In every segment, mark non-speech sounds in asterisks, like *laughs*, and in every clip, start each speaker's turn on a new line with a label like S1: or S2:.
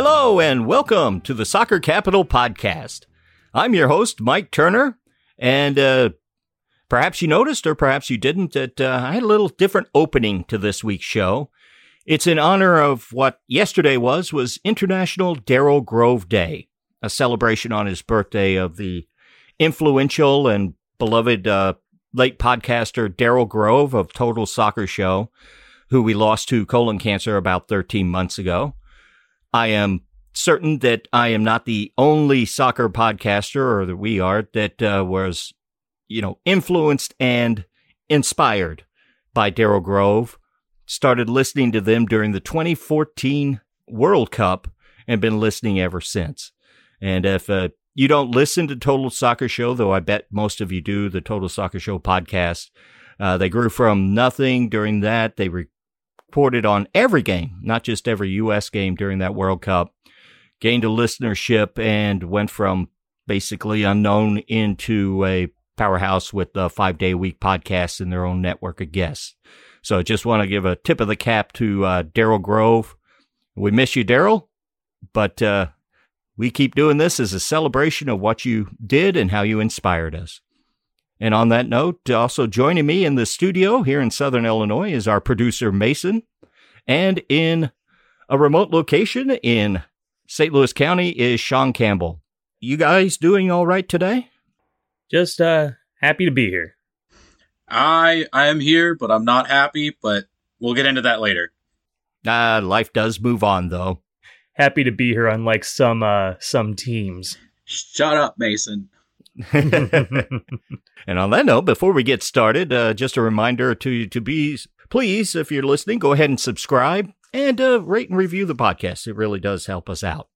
S1: Hello, and welcome to the Soccer Capital Podcast. I'm your host, Mike Turner, and uh, perhaps you noticed, or perhaps you didn't, that uh, I had a little different opening to this week's show. It's in honor of what yesterday was was International Daryl Grove Day, a celebration on his birthday of the influential and beloved uh, late podcaster Daryl Grove of Total Soccer Show, who we lost to colon cancer about 13 months ago. I am certain that I am not the only soccer podcaster, or that we are, that uh, was, you know, influenced and inspired by Daryl Grove. Started listening to them during the 2014 World Cup and been listening ever since. And if uh, you don't listen to Total Soccer Show, though I bet most of you do, the Total Soccer Show podcast, uh, they grew from nothing during that. They reported on every game, not just every U.S. game during that World Cup, gained a listenership and went from basically unknown into a powerhouse with a five day week podcast and their own network of guests. So just want to give a tip of the cap to uh, Daryl Grove. We miss you, Daryl, but uh, we keep doing this as a celebration of what you did and how you inspired us. And on that note, also joining me in the studio here in Southern Illinois is our producer, Mason. And in a remote location in St. Louis County is Sean Campbell. You guys doing all right today?
S2: Just uh happy to be here.
S3: I I am here, but I'm not happy, but we'll get into that later.
S1: Ah, uh, life does move on though
S2: happy to be here unlike some uh some teams.
S3: Shut up, Mason. *laughs*
S1: and on that note, before we get started, uh, just a reminder to to be please, if you're listening, go ahead and subscribe and uh, rate and review the podcast. It really does help us out.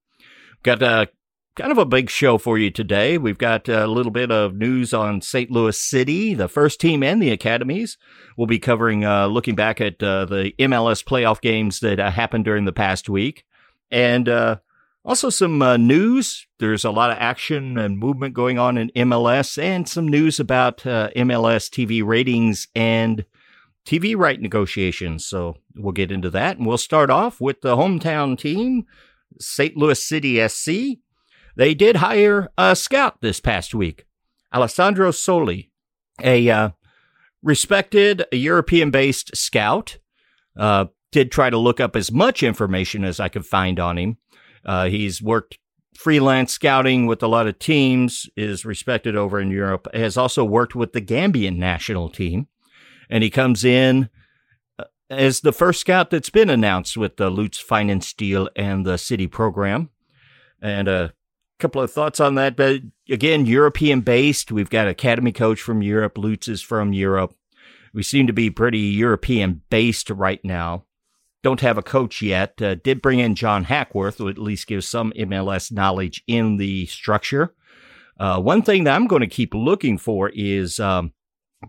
S1: Got a kind of a big show for you today. We've got a little bit of news on St. Louis City, the first team and the academies. We'll be covering, uh, looking back at uh, the MLS playoff games that uh, happened during the past week. And uh, also some uh, news. There's a lot of action and movement going on in MLS, and some news about uh, MLS TV ratings and TV right negotiations. So we'll get into that. And we'll start off with the hometown team, St. Louis City SC. They did hire a scout this past week, Alessandro Soli, a uh, respected European based scout. Uh, did try to look up as much information as I could find on him. Uh, he's worked freelance scouting with a lot of teams, is respected over in Europe, has also worked with the Gambian national team. And he comes in uh, as the first scout that's been announced with the Lutz Pfannenstiel and the City program. And a couple of thoughts on that. But again, European based. We've got academy coach from Europe. Lutz is from Europe. We seem to be pretty European based right now don't have a coach yet. Uh, did bring in John Hackworth, who at least gives some MLS knowledge in the structure. Uh, one thing that I'm going to keep looking for is um,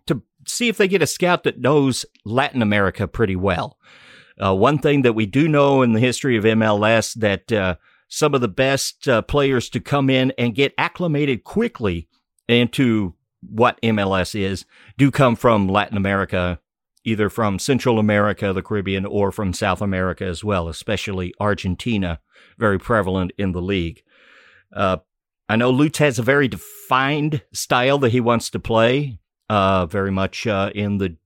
S1: to see if they get a scout that knows Latin America pretty well. Uh, one thing that we do know in the history of MLS that uh, some of the best uh, players to come in and get acclimated quickly into what MLS is do come from Latin America either from Central America, the Caribbean, or from South America as well, especially Argentina, very prevalent in the league. Uh, I know Lutz has a very defined style that he wants to play, uh, very much uh, in the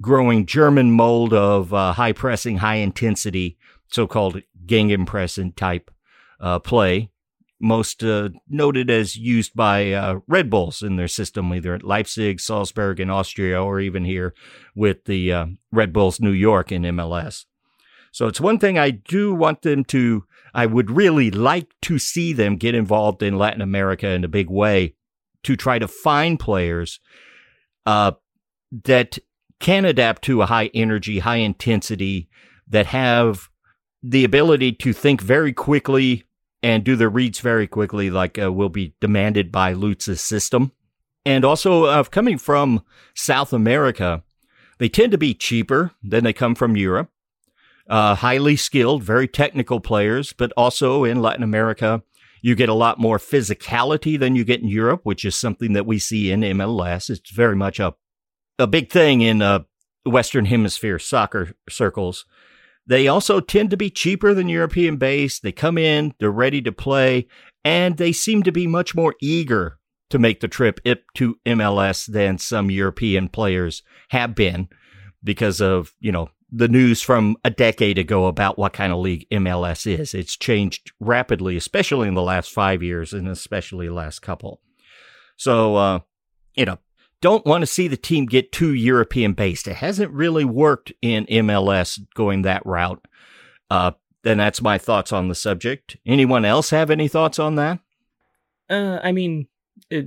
S1: growing German mold of uh, high pressing, high intensity, so called Gegenpressing type uh, play most uh, noted as used by uh, Red Bulls in their system, either at Leipzig, Salzburg in Austria, or even here with the uh, Red Bulls New York in MLS. So it's one thing I do want them to, I would really like to see them get involved in Latin America in a big way to try to find players uh, that can adapt to a high energy, high intensity, that have the ability to think very quickly and do their reads very quickly, like uh, will be demanded by Lutz's system. And also, uh, coming from South America, they tend to be cheaper than they come from Europe. Uh, highly skilled, very technical players, but also in Latin America, you get a lot more physicality than you get in Europe, which is something that we see in MLS. It's very much a a big thing in uh, Western Hemisphere soccer circles They also tend to be cheaper than European based. They come in, they're ready to play, and they seem to be much more eager to make the trip up to MLS than some European players have been because of, you know, the news from a decade ago about what kind of league MLS is. It's changed rapidly, especially in the last five years and especially the last couple. So, uh, you know, don't want to see the team get too European based. It hasn't really worked in MLS going that route. Uh, then that's my thoughts on the subject. Anyone else have any thoughts on that?
S2: Uh, I mean, it,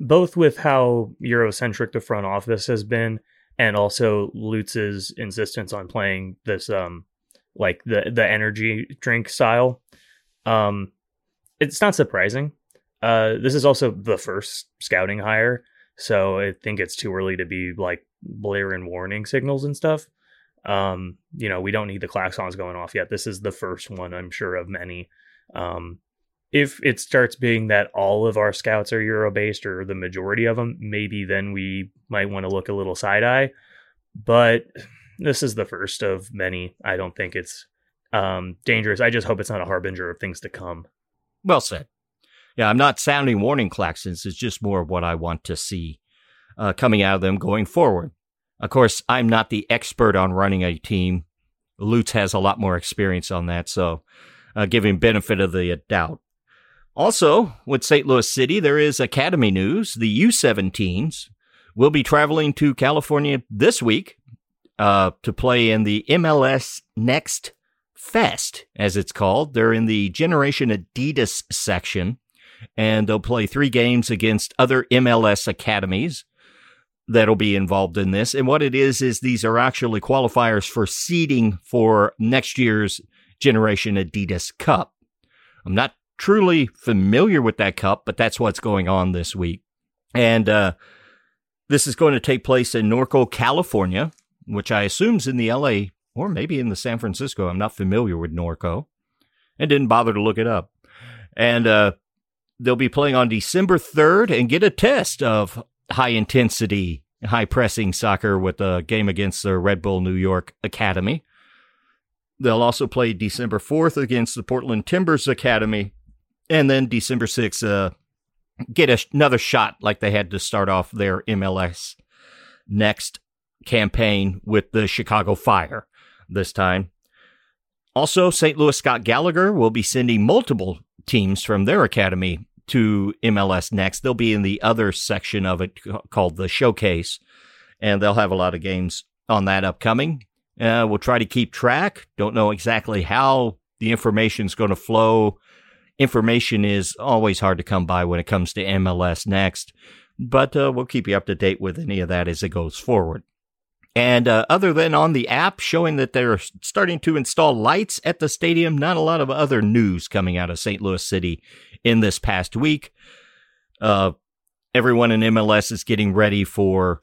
S2: both with how Eurocentric the front office has been, and also Lutz's insistence on playing this um like the the energy drink style. Um it's not surprising. Uh this is also the first scouting hire, so I think it's too early to be like blaring warning signals and stuff. Um, you know, we don't need the klaxons going off yet. This is the first one, I'm sure, of many. Um, if it starts being that all of our scouts are Euro based or the majority of them, maybe then we might want to look a little side eye. But this is the first of many. I don't think it's um, dangerous. I just hope it's not a harbinger of things to come.
S1: Well said. Yeah, I'm not sounding warning claxons. It's just more of what I want to see uh, coming out of them going forward. Of course, I'm not the expert on running a team. Lutz has a lot more experience on that, so uh, benefit of the doubt. Also, with St. Louis City, there is Academy news. The U17s will be traveling to California this week uh, to play in the MLS Next Fest, as it's called. They're in the Generation Adidas section, and they'll play three games against other MLS academies that'll be involved in this. And what it is, is these are actually qualifiers for seeding for next year's Generation Adidas Cup. I'm not truly familiar with that cup, but that's what's going on this week. And uh, this is going to take place in Norco, California, which I assume is in the LA or maybe in the San Francisco. I'm not familiar with Norco and didn't bother to look it up. And uh, they'll be playing on December 3rd and get a test of high intensity, high pressing soccer with a game against the Red Bull New York Academy. They'll also play December 4th against the Portland Timbers Academy and then December 6th, uh, get a, another shot like they had to start off their MLS next campaign with the Chicago Fire this time. Also, St. Louis Scott Gallagher will be sending multiple teams from their academy to MLS next. They'll be in the other section of it called the Showcase, and they'll have a lot of games on that upcoming. Uh, we'll try to keep track. Don't know exactly how the information is going to flow information is always hard to come by when it comes to MLS next, but uh, we'll keep you up to date with any of that as it goes forward. And uh, other than on the app showing that they're starting to install lights at the stadium, not a lot of other news coming out of St. Louis City in this past week. Uh, everyone in MLS is getting ready for,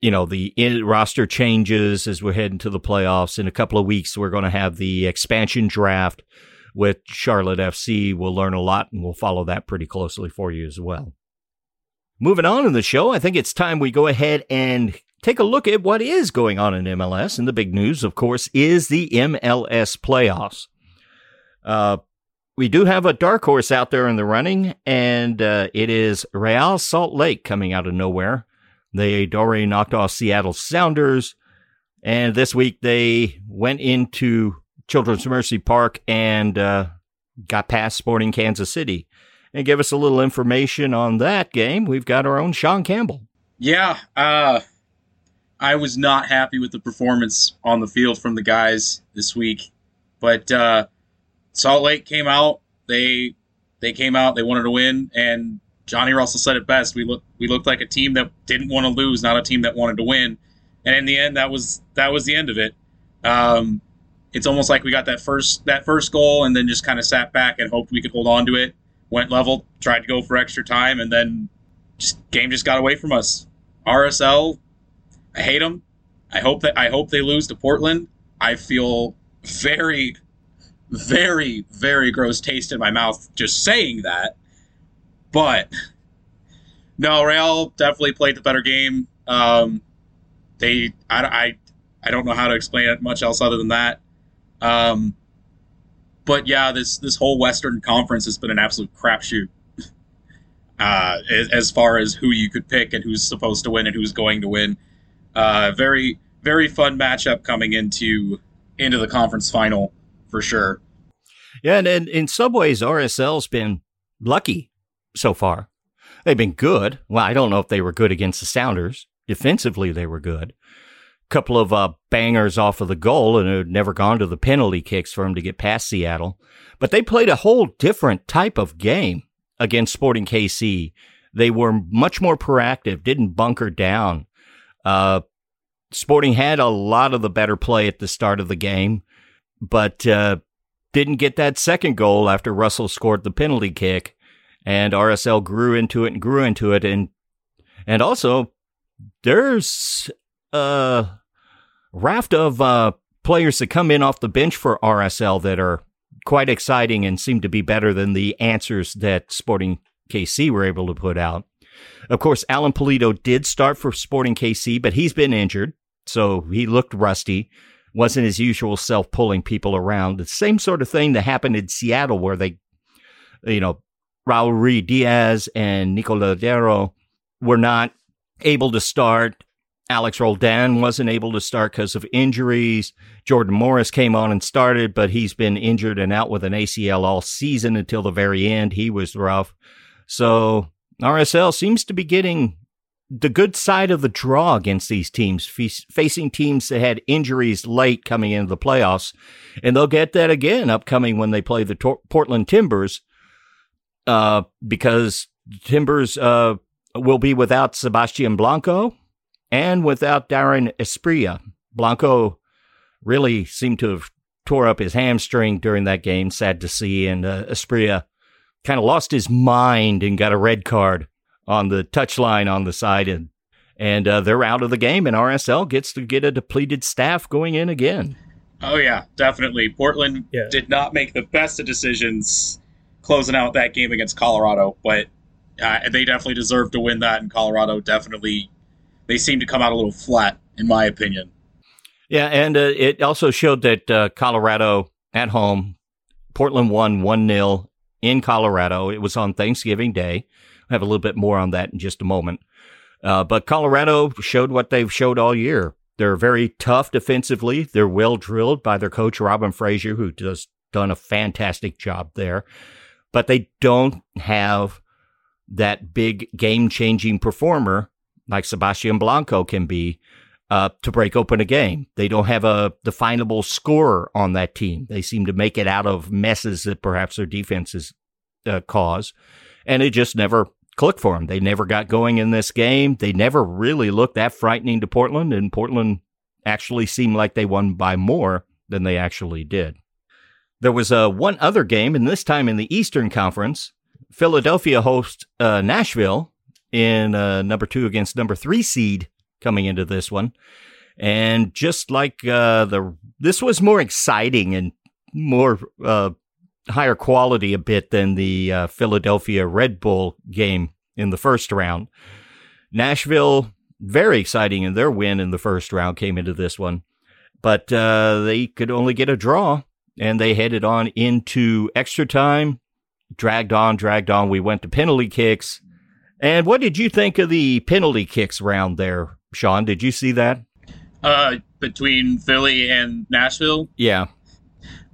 S1: you know, the roster changes as we're heading to the playoffs. In a couple of weeks, we're going to have the expansion draft with Charlotte FC. We'll learn a lot and we'll follow that pretty closely for you as well. Moving on in the show, I think it's time we go ahead and take a look at what is going on in MLS. And the big news, of course, is the MLS playoffs. Uh, we do have a dark horse out there in the running, and uh, it is Real Salt Lake coming out of nowhere. They already knocked off Seattle Sounders, and this week they went into Children's Mercy Park and uh, got past Sporting Kansas City. And give us a little information on that game. We've got our own Sean Campbell.
S3: Yeah, uh, I was not happy with the performance on the field from the guys this week, but uh, Salt Lake came out. They they came out. They wanted to win, and Johnny Russell said it best. We looked we looked like a team that didn't want to lose, not a team that wanted to win. And in the end, that was that was the end of it. Um, it's almost like we got that first that first goal and then just kind of sat back and hoped we could hold on to it. Went level, tried to go for extra time, and then just game just got away from us. RSL, I hate them. I hope that I hope they lose to Portland. I feel very, very, very gross taste in my mouth just saying that. But no, Real definitely played the better game. Um, they, I, I, I don't know how to explain it much else other than that. Um, but yeah, this this whole Western Conference has been an absolute crapshoot. Uh, as, as far as who you could pick and who's supposed to win and who's going to win, uh, very very fun matchup coming into into the conference final for sure.
S1: Yeah, and, and in some ways, RSL's been lucky so far. They've been good. Well, I don't know if they were good against the Sounders. Defensively, they were good. A couple of uh, bangers off of the goal, and it had never gone to the penalty kicks for them to get past Seattle. But they played a whole different type of game against Sporting KC. They were much more proactive, didn't bunker down. Uh, Sporting had a lot of the better play at the start of the game, but uh, didn't get that second goal after Russell scored the penalty kick, and RSL grew into it and grew into it, and and also there's a raft of uh, players that come in off the bench for RSL that are quite exciting and seem to be better than the answers that Sporting KC were able to put out. Of course, Alan Pulido did start for Sporting KC, but he's been injured, so he looked rusty. Wasn't his usual self pulling people around. The same sort of thing that happened in Seattle, where they, you know, Raul Ruidíaz and Nico Lodeiro were not able to start. Alex Roldan wasn't able to start because of injuries. Jordan Morris came on and started, but he's been injured and out with an ACL all season until the very end. He was rough. So RSL seems to be getting the good side of the draw against these teams, facing teams that had injuries late coming into the playoffs. And they'll get that again upcoming when they play the Tor- Portland Timbers, uh, because Timbers uh, will be without Sebastian Blanco and without Dairon Asprilla. Blanco really seemed to have tore up his hamstring during that game. Sad to see. And uh, Asprilla kind of lost his mind and got a red card on the touchline on the side, and and uh, they're out of the game. And RSL gets to get a depleted staff going in again.
S3: Oh yeah, definitely. Portland
S2: Yeah.
S3: did not make the best of decisions closing out that game against Colorado, but uh, they definitely deserve to win that. And Colorado definitely they seem to come out a little flat, in my opinion.
S1: Yeah, and uh, it also showed that uh, Colorado at home, Portland won 1 0 in Colorado. It was on Thanksgiving Day. I'll have a little bit more on that in just a moment. Uh, but Colorado showed what they've showed all year. They're very tough defensively. They're well drilled by their coach, Robin Fraser, who does done a fantastic job there. But they don't have that big game changing performer like Sebastian Blanco can be uh, to break open a game. They don't have a definable scorer on that team. They seem to make it out of messes that perhaps their defenses uh, cause, and it just never clicked for them. They never got going in this game. They never really looked that frightening to Portland, and Portland actually seemed like they won by more than they actually did. There was uh, one other game, and this time in the Eastern Conference. Philadelphia hosts uh, Nashville in uh, number two against number three seed coming into this one. And just like uh, the, this was more exciting and more uh, higher quality a bit than the uh, Philadelphia Red Bull game in the first round. Nashville, very exciting in their win in the first round, came into this one, but uh, they could only get a draw, and they headed on into extra time. Dragged on, dragged on. We went to penalty kicks. And what did you think of the penalty kicks round there, Sean? Did you see that?
S3: Uh, between Philly and Nashville.
S1: Yeah.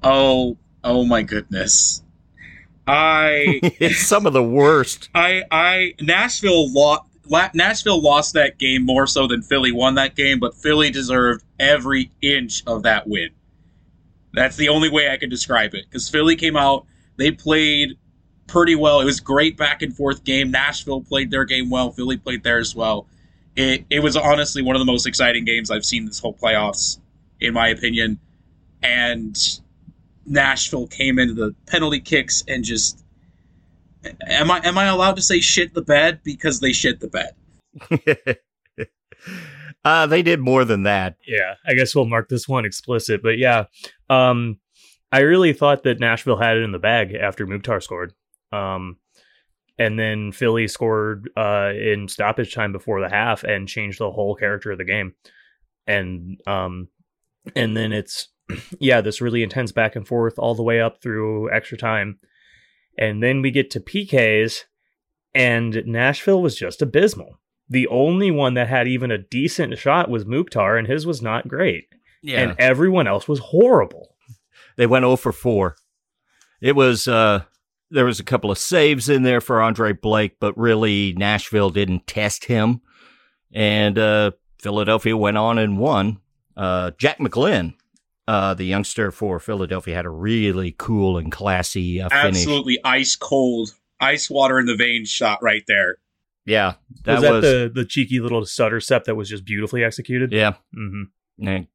S3: Oh, oh my goodness. I, *laughs*
S1: it's some of the worst.
S3: I, I, Nashville lost. Nashville lost that game more so than Philly won that game, but Philly deserved every inch of that win. That's the only way I can describe it. Because Philly came out, they played pretty well. It was great back and forth game. Nashville played their game well. Philly played theirs well. It it was honestly one of the most exciting games I've seen this whole playoffs, in my opinion. And Nashville came into the penalty kicks and just am I am I allowed to say shit the bed because they shit the bed? *laughs*
S1: uh, they did more than that.
S2: Yeah, I guess we'll mark this one explicit. But yeah, um, I really thought that Nashville had it in the bag after Mukhtar scored. Um, and then Philly scored uh, in stoppage time before the half and changed the whole character of the game. And um, and then it's *clears throat* yeah, this really intense back and forth all the way up through extra time. And then we get to PKs, and Nashville was just abysmal. The only one that had even a decent shot was Mukhtar, and his was not great.
S1: Yeah.
S2: And everyone else was horrible.
S1: they went 0 for 4. It was uh there was a couple of saves in there for Andre Blake, but really Nashville didn't test him. And uh Philadelphia went on and won. Uh Jack McGlynn, uh the youngster for Philadelphia had a really cool and classy uh, finish.
S3: Absolutely ice cold, ice water in the veins shot right there.
S1: Yeah, that
S2: was that
S1: was,
S2: the, the cheeky little stutter step that was just beautifully executed?
S1: yeah.
S2: hmm
S1: And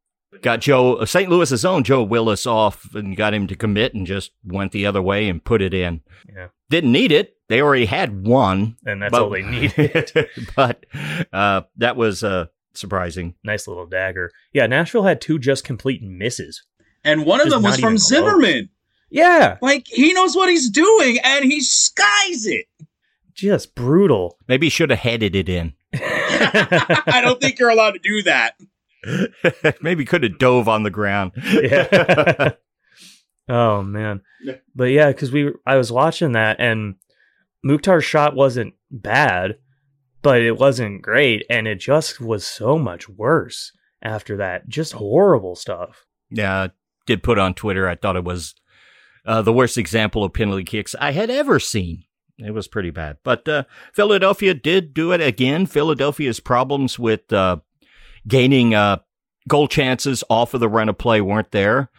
S1: got Joe uh, St. Louis's own Joe Willis off and got him to commit and just went the other way and put it in.
S2: Yeah.
S1: Didn't need it. They already had one.
S2: And that's
S1: but-
S2: all they needed. *laughs*
S1: but uh, that was uh, surprising.
S2: nice little dagger. Yeah, Nashville had two just complete misses.
S3: And one of
S2: Just
S3: them was from
S2: even close.
S3: Zimmerman.
S2: Yeah,
S3: Like he knows what he's doing, and he skies it.
S2: just brutal.
S1: Maybe he should have headed it in. *laughs* *laughs*
S3: I don't think you're allowed to do that. *laughs*
S1: Maybe could have dove on the ground.
S2: Yeah. *laughs* oh man. But yeah, because we I was watching that and Mukhtar's shot wasn't bad, but it wasn't great, and it just was so much worse after that. Just horrible stuff.
S1: yeah, I did put on Twitter. I thought it was uh, the worst example of penalty kicks I had ever seen. It was pretty bad. But uh, Philadelphia did do it again. Philadelphia's problems with uh, gaining uh, goal chances off of the run of play weren't there.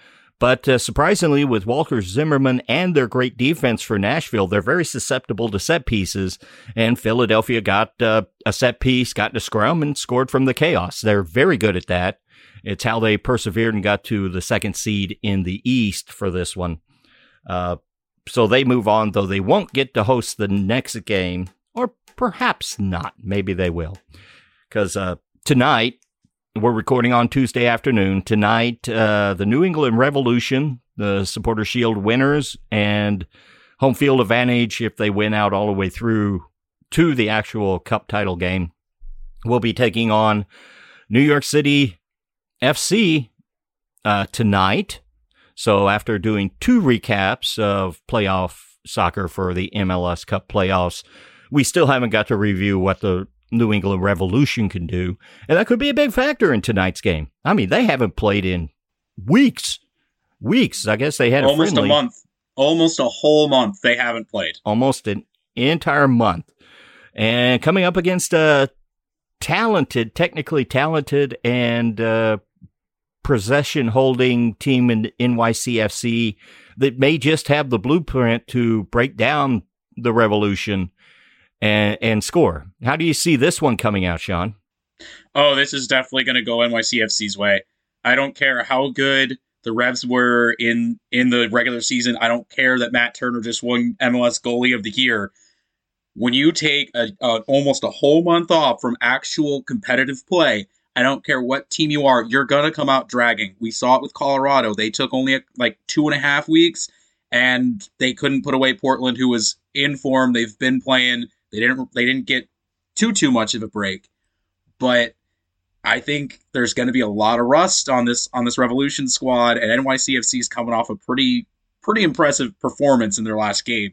S1: But uh, surprisingly, with Walker Zimmerman and their great defense for Nashville, they're very susceptible to set pieces. And Philadelphia got uh, a set piece, got in a scrum, and scored from the chaos. They're very good at that. It's how they persevered and got to the second seed in the East for this one. Uh, so they move on, though they won't get to host the next game, or perhaps not. Maybe they will. Because uh, tonight, we're recording on Tuesday afternoon. Tonight, uh, the New England Revolution, the Supporter Shield winners, and home field advantage if they win out all the way through to the actual cup title game, will be taking on New York City FC uh, tonight. So after doing two recaps of playoff soccer for the MLS Cup playoffs, we still haven't got to review what the New England Revolution can do. And that could be a big factor in tonight's game. I mean, they haven't played in weeks. Weeks. I guess they had a
S3: Almost a
S1: friendly
S3: month, almost a whole month. They haven't played.
S1: almost an entire month. And coming up against a talented, technically talented, and uh, possession holding team in NYCFC that may just have the blueprint to break down the revolution and, and score. How do you see this one coming out, Sean?
S3: Oh, this is definitely going to go NYCFC's way. I don't care how good the Revs were in in the regular season. I don't care that Matt Turner just won MLS goalie of the year. When you take a, a almost a whole month off from actual competitive play, I don't care what team you are, you're gonna come out dragging. We saw it with Colorado; they took only like two and a half weeks, and they couldn't put away Portland, who was in form. They've been playing. They didn't. They didn't get too too much of a break, but I think there's going to be a lot of rust on this on this Revolution squad, and NYCFC is coming off a pretty pretty impressive performance in their last game.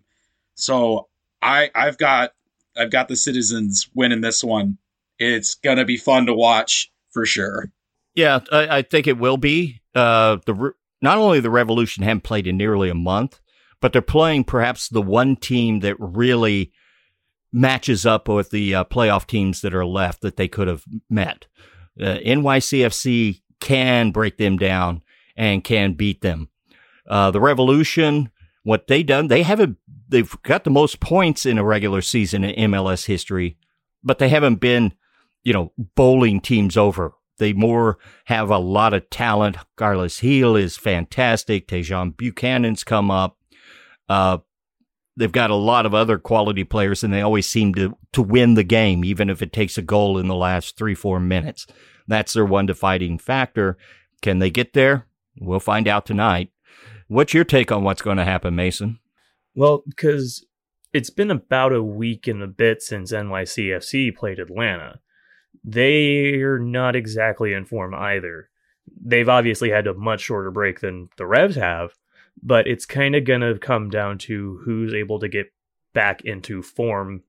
S3: So I I've got I've got the Citizens winning this one. It's gonna be fun to watch for sure.
S1: Yeah, I, I think it will be. Uh, the not only the Revolution haven't played in nearly a month, but they're playing perhaps the one team that really matches up with the uh, playoff teams that are left that they could have met. Uh, NYCFC can break them down and can beat them. Uh, the Revolution, what they done, they haven't. They've got the most points in a regular season in MLS history, but they haven't been, you know, bowling teams over. They more have a lot of talent. Carlos Gil is fantastic. Tajon Buchanan's come up. Uh, they've got a lot of other quality players, and they always seem to to win the game, even if it takes a goal in the last three four minutes. That's their one defining factor. Can they get there? We'll find out tonight. What's your take on what's going to happen, Mason?
S2: Well, because it's been about a week and a bit since NYCFC played Atlanta. They're not exactly in form either. they've obviously had a much shorter break than the Revs have, but it's kind of going to come down to who's able to get back into form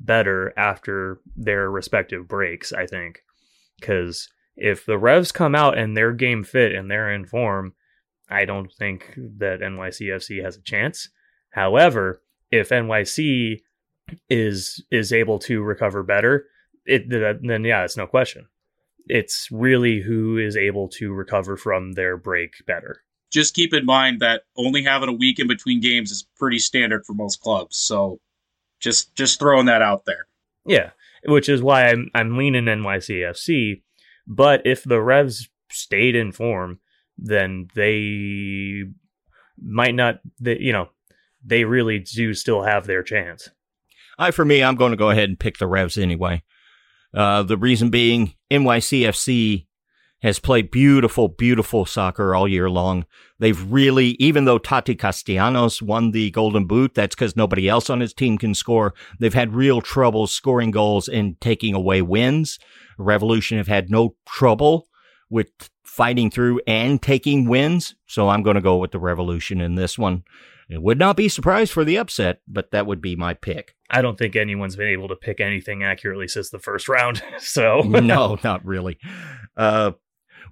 S2: better after their respective breaks, I think. Because if the Revs come out and they're game fit and they're in form, I don't think that NYCFC has a chance. However, if NYC is is able to recover better, it then yeah, it's no question. It's really who is able to recover from their break better.
S3: Just keep in mind that only having a week in between games is pretty standard for most clubs. So just just throwing that out there.
S2: Yeah, which is why I'm I'm leaning NYCFC. But if the Revs stayed in form, then they might not. They, you know, they really do still have their chance.
S1: I, for me, I'm going to go ahead and pick the Revs anyway. Uh, the reason being, NYCFC has played beautiful, beautiful soccer all year long. They've really, even though Taty Castellanos won the Golden Boot, that's because nobody else on his team can score. They've had real trouble scoring goals and taking away wins. Revolution have had no trouble with fighting through and taking wins. So I'm going to go with the Revolution in this one. It would not be surprised for the upset, but that would be my pick.
S2: I don't think anyone's been able to pick anything accurately since the first round. *laughs* So
S1: no, *laughs* not really. Uh,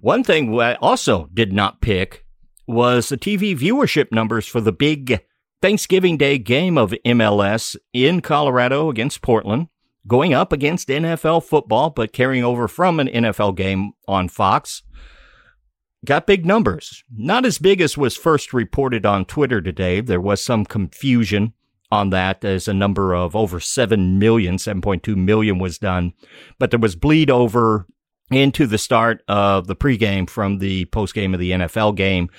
S1: one thing I also did not pick was the TV viewership numbers for the big Thanksgiving Day game of MLS in Colorado against Portland, going up against NFL football, but carrying over from an NFL game on Fox got big numbers. Not as big as was first reported on Twitter today. There was some confusion on that as a number of over 7 million, 7.2 million was done. But there was bleed over into the start of the pregame from the postgame of the NFL game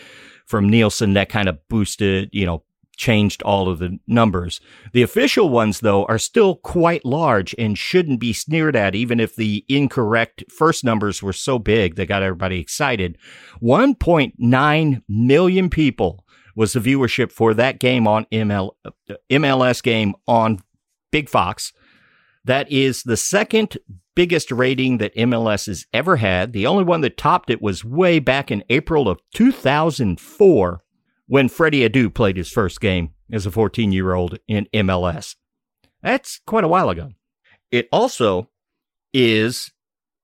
S1: from Nielsen that kind of boosted, you know, changed all of the numbers. The official ones, though, are still quite large and shouldn't be sneered at, even if the incorrect first numbers were so big that got everybody excited. 1.9 million people was the viewership for that game on ML, MLS game on Big Fox. That is the second biggest rating that MLS has ever had. The only one that topped it was way back in April of 2004 when Freddie Adu played his first game as a 14 year old in MLS. That's quite a while ago. It also is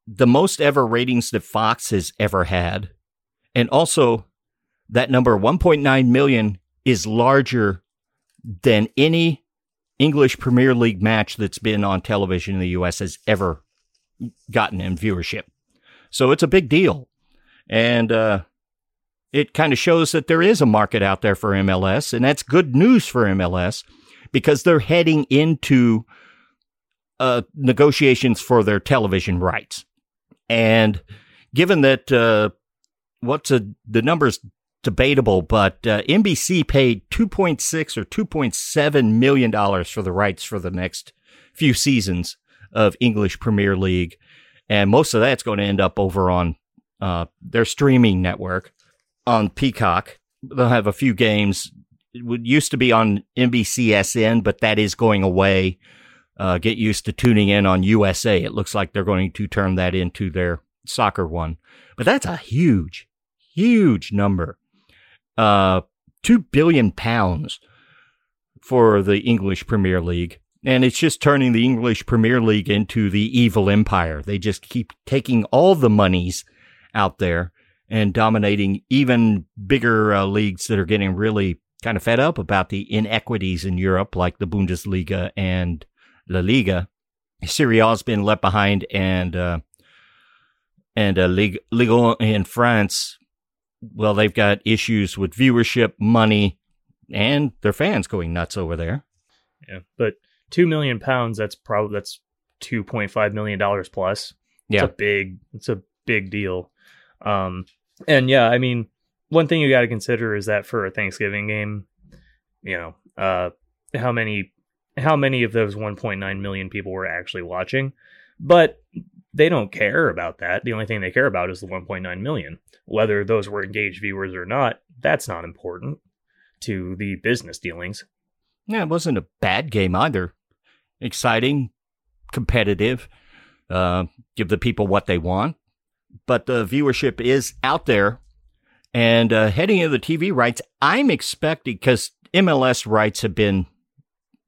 S1: the most ever ratings that Fox has ever had. And also, that number 1.9 million is larger than any English Premier League match that's been on television in the US has ever gotten in viewership. So it's a big deal. And uh, it kind of shows that there is a market out there for MLS, and that's good news for MLS because they're heading into uh, negotiations for their television rights. And given that uh, what's a, the numbers debatable, but uh, NBC paid 2.6 or 2.7 million dollars for the rights for the next few seasons of English Premier League, and most of that's going to end up over on uh, their streaming network on Peacock. They'll have a few games. It would used to be on NBCSN, but that is going away. Uh, get used to tuning in on USA. It looks like they're going to turn that into their soccer one. But that's a huge, huge number. Uh, two billion pounds for the English Premier League. And it's just turning the English Premier League into the evil empire. They just keep taking all the monies out there and dominating even bigger uh, leagues that are getting really kind of fed up about the inequities in Europe, like the Bundesliga and La Liga. Serie A's been left behind, and uh, and uh, Ligue, Ligue in France, well, they've got issues with viewership, money, and their fans going nuts over there.
S2: Yeah, but two million pounds. That's probably that's two point five million dollars plus. It's
S1: Yeah.
S2: a big. It's a big deal. Um, and yeah, I mean, one thing you got to consider is that for a Thanksgiving game, you know, uh, how many how many of those 1.9 million people were actually watching, but they don't care about that. The only thing they care about is the 1.9 million. Whether those were engaged viewers or not, that's not important to the business dealings.
S1: Yeah, it wasn't a bad game either. Exciting, competitive, uh, give the people what they want. but the viewership is out there. And uh, heading into the TV rights, I'm expecting because MLS rights have been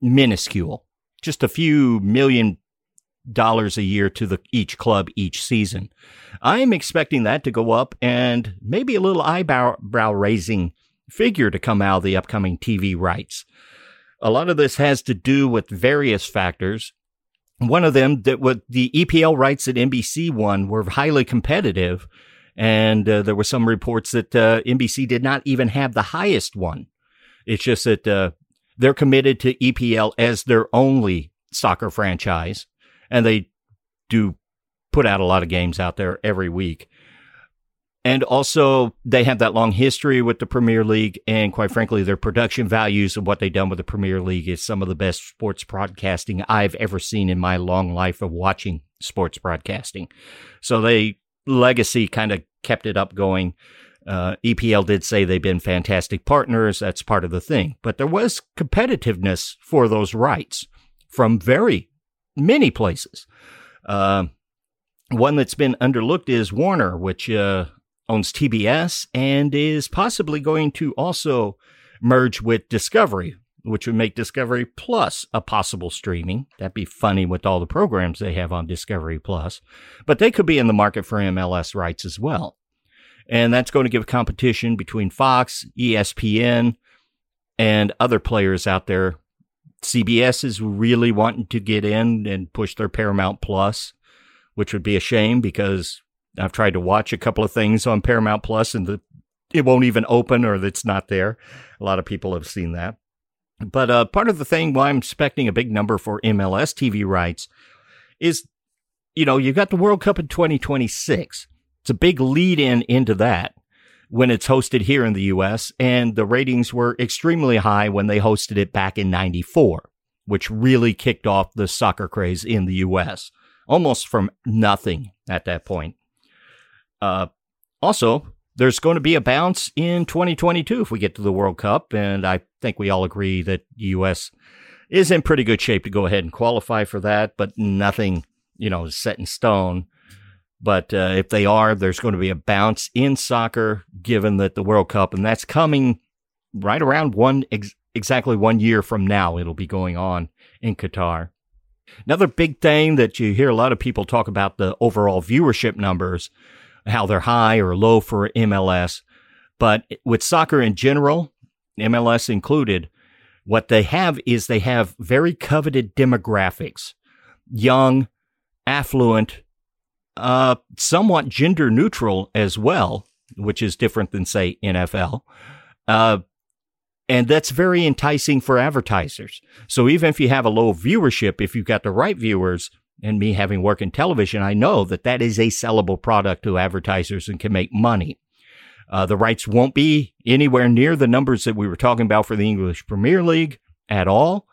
S1: minuscule, just a few million dollars a year to the each club each season. I'm expecting that to go up and maybe a little eyebrow raising figure to come out of the upcoming TV rights. A lot of this has to do with various factors. One of them that what the EPL rights that NBC won were highly competitive. And uh, there were some reports that uh, NBC did not even have the highest one. It's just that uh, they're committed to EPL as their only soccer franchise, and they do put out a lot of games out there every week. And also, they have that long history with the Premier League. And quite frankly, their production values and what they've done with the Premier League is some of the best sports broadcasting I've ever seen in my long life of watching sports broadcasting. So they legacy kind of kept it up going. Uh, EPL did say they've been fantastic partners. That's part of the thing. But there was competitiveness for those rights from very many places. Uh, one that's been underlooked is Warner, which uh, owns TBS and is possibly going to also merge with Discovery, which would make Discovery Plus a possible streaming. That'd be funny with all the programs they have on Discovery Plus. But they could be in the market for MLS rights as well. And that's going to give competition between Fox, ESPN, and other players out there. CBS is really wanting to get in and push their Paramount Plus, which would be a shame because I've tried to watch a couple of things on Paramount Plus and the, it won't even open or it's not there. A lot of people have seen that. But uh, part of the thing why I'm expecting a big number for MLS TV rights is, you know, you've got the World Cup in 2026. It's a big lead in into that when it's hosted here in the US. And the ratings were extremely high when they hosted it back in 94, which really kicked off the soccer craze in the US almost from nothing at that point. Uh, also, there's going to be a bounce in 2022 if we get to the World Cup, and I think we all agree that the U.S. is in pretty good shape to go ahead and qualify for that, but nothing, you know, is set in stone. But uh, if they are, there's going to be a bounce in soccer, given that the World Cup, and that's coming right around one ex- exactly one year from now. It'll be going on in Qatar. Another big thing that you hear a lot of people talk about the overall viewership numbers how they're high or low for MLS. But with soccer in general, MLS included, what they have is they have very coveted demographics young, affluent, uh, somewhat gender neutral as well, which is different than, say, NFL. Uh, and that's very enticing for advertisers. So even if you have a low viewership, if you've got the right viewers, and me having worked in television, I know that that is a sellable product to advertisers and can make money. Uh, the rights won't be anywhere near the numbers that we were talking about for the English Premier League at all,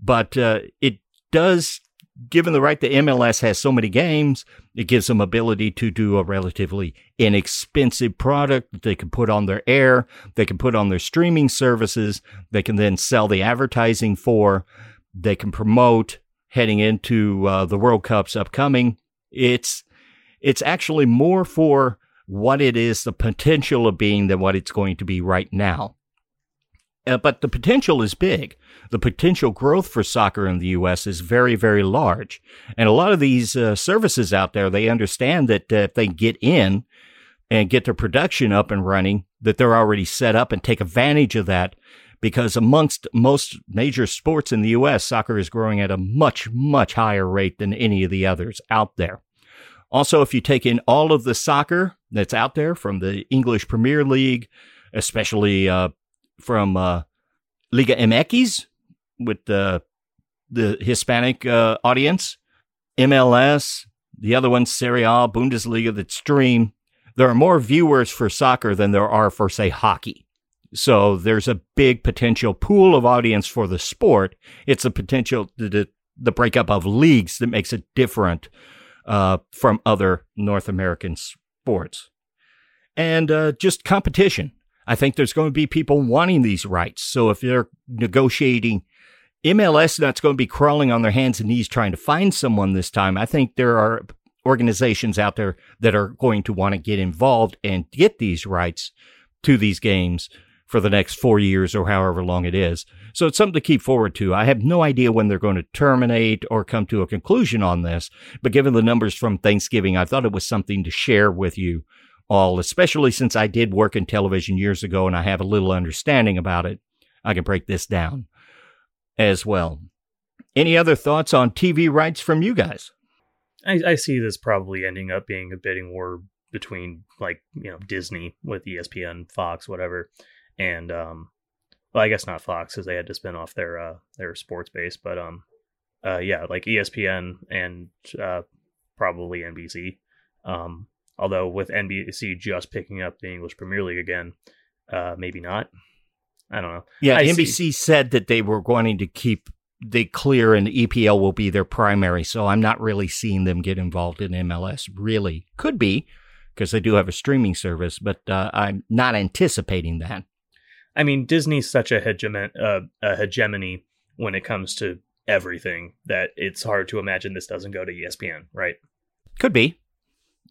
S1: but uh, it does, given the right that MLS has so many games, it gives them ability to do a relatively inexpensive product that they can put on their air, they can put on their streaming services, they can then sell the advertising for, they can promote, heading into uh, the World Cups upcoming. It's it's actually more for what it is the potential of being than what it's going to be right now. Uh, but the potential is big. The potential growth for soccer in the U.S. is very, very large. And a lot of these uh, services out there, they understand that uh, if they get in and get their production up and running, that they're already set up and take advantage of that because amongst most major sports in the U.S., soccer is growing at a much, much higher rate than any of the others out there. Also, if you take in all of the soccer that's out there from the English Premier League, especially uh, from uh, Liga MX with the the Hispanic uh, audience, MLS, the other ones, Serie A, Bundesliga that stream, there are more viewers for soccer than there are for, say, hockey. So there's a big potential pool of audience for the sport. It's a potential the, the breakup of leagues that makes it different uh, from other North American sports, and uh, just competition. I think there's going to be people wanting these rights. So if they're negotiating, MLS that's going to be crawling on their hands and knees trying to find someone this time. I think there are organizations out there that are going to want to get involved and get these rights to these games for the next four years or however long it is. So it's something to keep forward to. I have no idea when they're going to terminate or come to a conclusion on this, but given the numbers from Thanksgiving, I thought it was something to share with you all, especially since I did work in television years ago and I have a little understanding about it. I can break this down as well. Any other thoughts on TV rights from you guys?
S2: I, I see this probably ending up being a bidding war between like you know Disney with ESPN, Fox, whatever, and um, well, I guess not Fox because they had to spin off their uh their sports base, but um, uh, yeah, like ESPN and uh, probably NBC. Um, although with NBC just picking up the English Premier League again, uh, maybe not. I don't know.
S1: Yeah,
S2: I
S1: NBC
S2: see-
S1: said that they were wanting to keep the clear and EPL will be their primary. So I'm not really seeing them get involved in MLS. Really, could be because they do have a streaming service, but uh, I'm not anticipating that.
S2: I mean, Disney's such a, hegemon- uh, a hegemony when it comes to everything that it's hard to imagine this doesn't go to ESPN, right?
S1: Could be.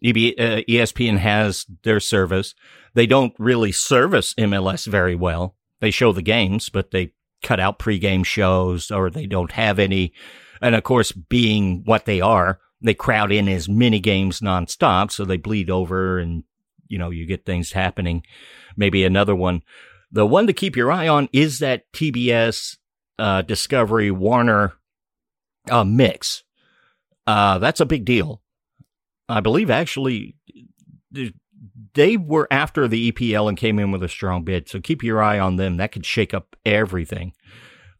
S1: EB, uh, ESPN has their service. They don't really service MLS very well. They show the games, but they cut out pregame shows or they don't have any. And of course, being what they are, they crowd in as many games nonstop. So they bleed over and, you know, you get things happening. Maybe another one. The one to keep your eye on is that TBS, uh, Discovery Warner, uh, mix. Uh, that's a big deal. I believe actually they were after the EPL and came in with a strong bid. So keep your eye on them. That could shake up everything